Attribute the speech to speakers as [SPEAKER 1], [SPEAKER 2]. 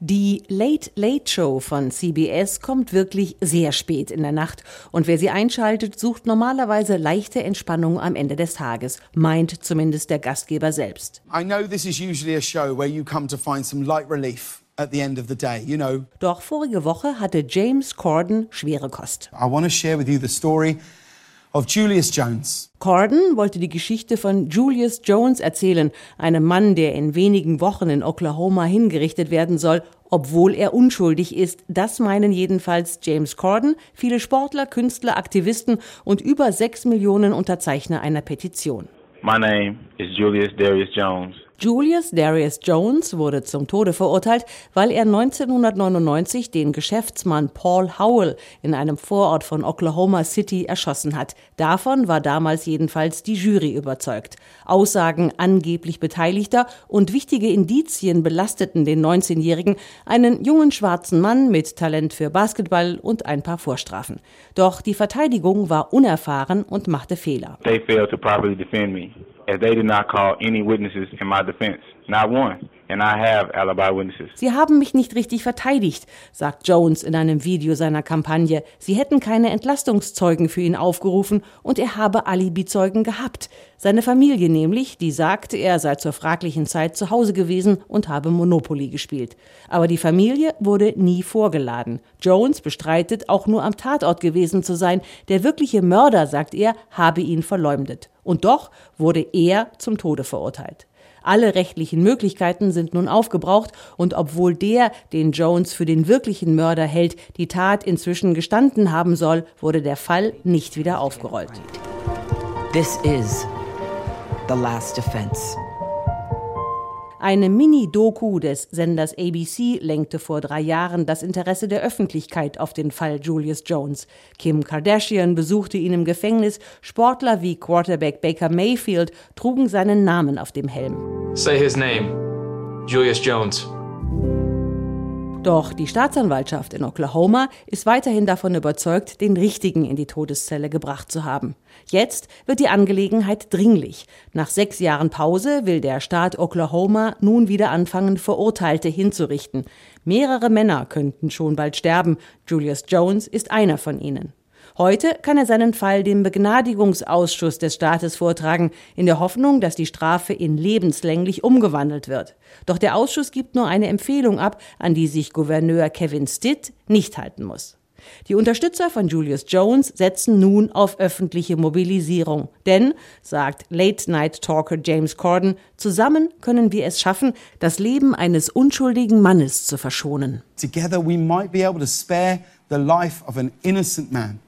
[SPEAKER 1] Die Late Late Show von CBS kommt wirklich sehr spät in der Nacht und wer sie einschaltet, sucht normalerweise leichte Entspannung am Ende des Tages, meint zumindest der Gastgeber selbst.
[SPEAKER 2] I know this is usually a show where you come to find some light relief at the end of the day, you know.
[SPEAKER 1] Doch vorige Woche hatte James Corden schwere Kost.
[SPEAKER 2] I want to share with you the story of Julius Jones.
[SPEAKER 1] Corden wollte die Geschichte von Julius Jones erzählen, einem Mann, der in wenigen Wochen in Oklahoma hingerichtet werden soll, obwohl er unschuldig ist. Das meinen jedenfalls James Corden, viele Sportler, Künstler, Aktivisten und über sechs Millionen Unterzeichner einer Petition.
[SPEAKER 3] My name is Julius Darius Jones.
[SPEAKER 1] Julius Darius Jones wurde zum Tode verurteilt, weil er 1999 den Geschäftsmann Paul Howell in einem Vorort von Oklahoma City erschossen hat. Davon war damals jedenfalls die Jury überzeugt. Aussagen angeblich Beteiligter und wichtige Indizien belasteten den 19-Jährigen, einen jungen schwarzen Mann mit Talent für Basketball und ein paar Vorstrafen. Doch die Verteidigung war unerfahren und machte Fehler. Sie haben mich nicht richtig verteidigt, sagt Jones in einem Video seiner Kampagne. Sie hätten keine Entlastungszeugen für ihn aufgerufen und er habe Alibizeugen gehabt. Seine Familie nämlich, die sagt, er sei zur fraglichen Zeit zu Hause gewesen und habe Monopoly gespielt. Aber die Familie wurde nie vorgeladen. Jones bestreitet, auch nur am Tatort gewesen zu sein. Der wirkliche Mörder, sagt er, habe ihn verleumdet. Und doch wurde er zum Tode verurteilt. Alle rechtlichen Möglichkeiten sind nun aufgebraucht und obwohl der, den Jones für den wirklichen Mörder hält, die Tat inzwischen gestanden haben soll, wurde der Fall nicht wieder aufgerollt.
[SPEAKER 4] This is the last defense.
[SPEAKER 1] Eine Mini-Doku des Senders ABC lenkte vor drei Jahren das Interesse der Öffentlichkeit auf den Fall Julius Jones. Kim Kardashian besuchte ihn im Gefängnis. Sportler wie Quarterback Baker Mayfield trugen seinen Namen auf dem Helm.
[SPEAKER 5] Say his name. Julius Jones.
[SPEAKER 1] Doch die Staatsanwaltschaft in Oklahoma ist weiterhin davon überzeugt, den Richtigen in die Todeszelle gebracht zu haben. Jetzt wird die Angelegenheit dringlich. Nach sechs Jahren Pause will der Staat Oklahoma nun wieder anfangen, Verurteilte hinzurichten. Mehrere Männer könnten schon bald sterben. Julius Jones ist einer von ihnen. Heute kann er seinen Fall dem Begnadigungsausschuss des Staates vortragen, in der Hoffnung, dass die Strafe in lebenslänglich umgewandelt wird. Doch der Ausschuss gibt nur eine Empfehlung ab, an die sich Gouverneur Kevin Stitt nicht halten muss. Die Unterstützer von Julius Jones setzen nun auf öffentliche Mobilisierung. Denn, sagt Late-Night-Talker James Corden, zusammen können wir es schaffen, das Leben eines unschuldigen Mannes zu verschonen.
[SPEAKER 2] Together we might be able to spare the life of an innocent man.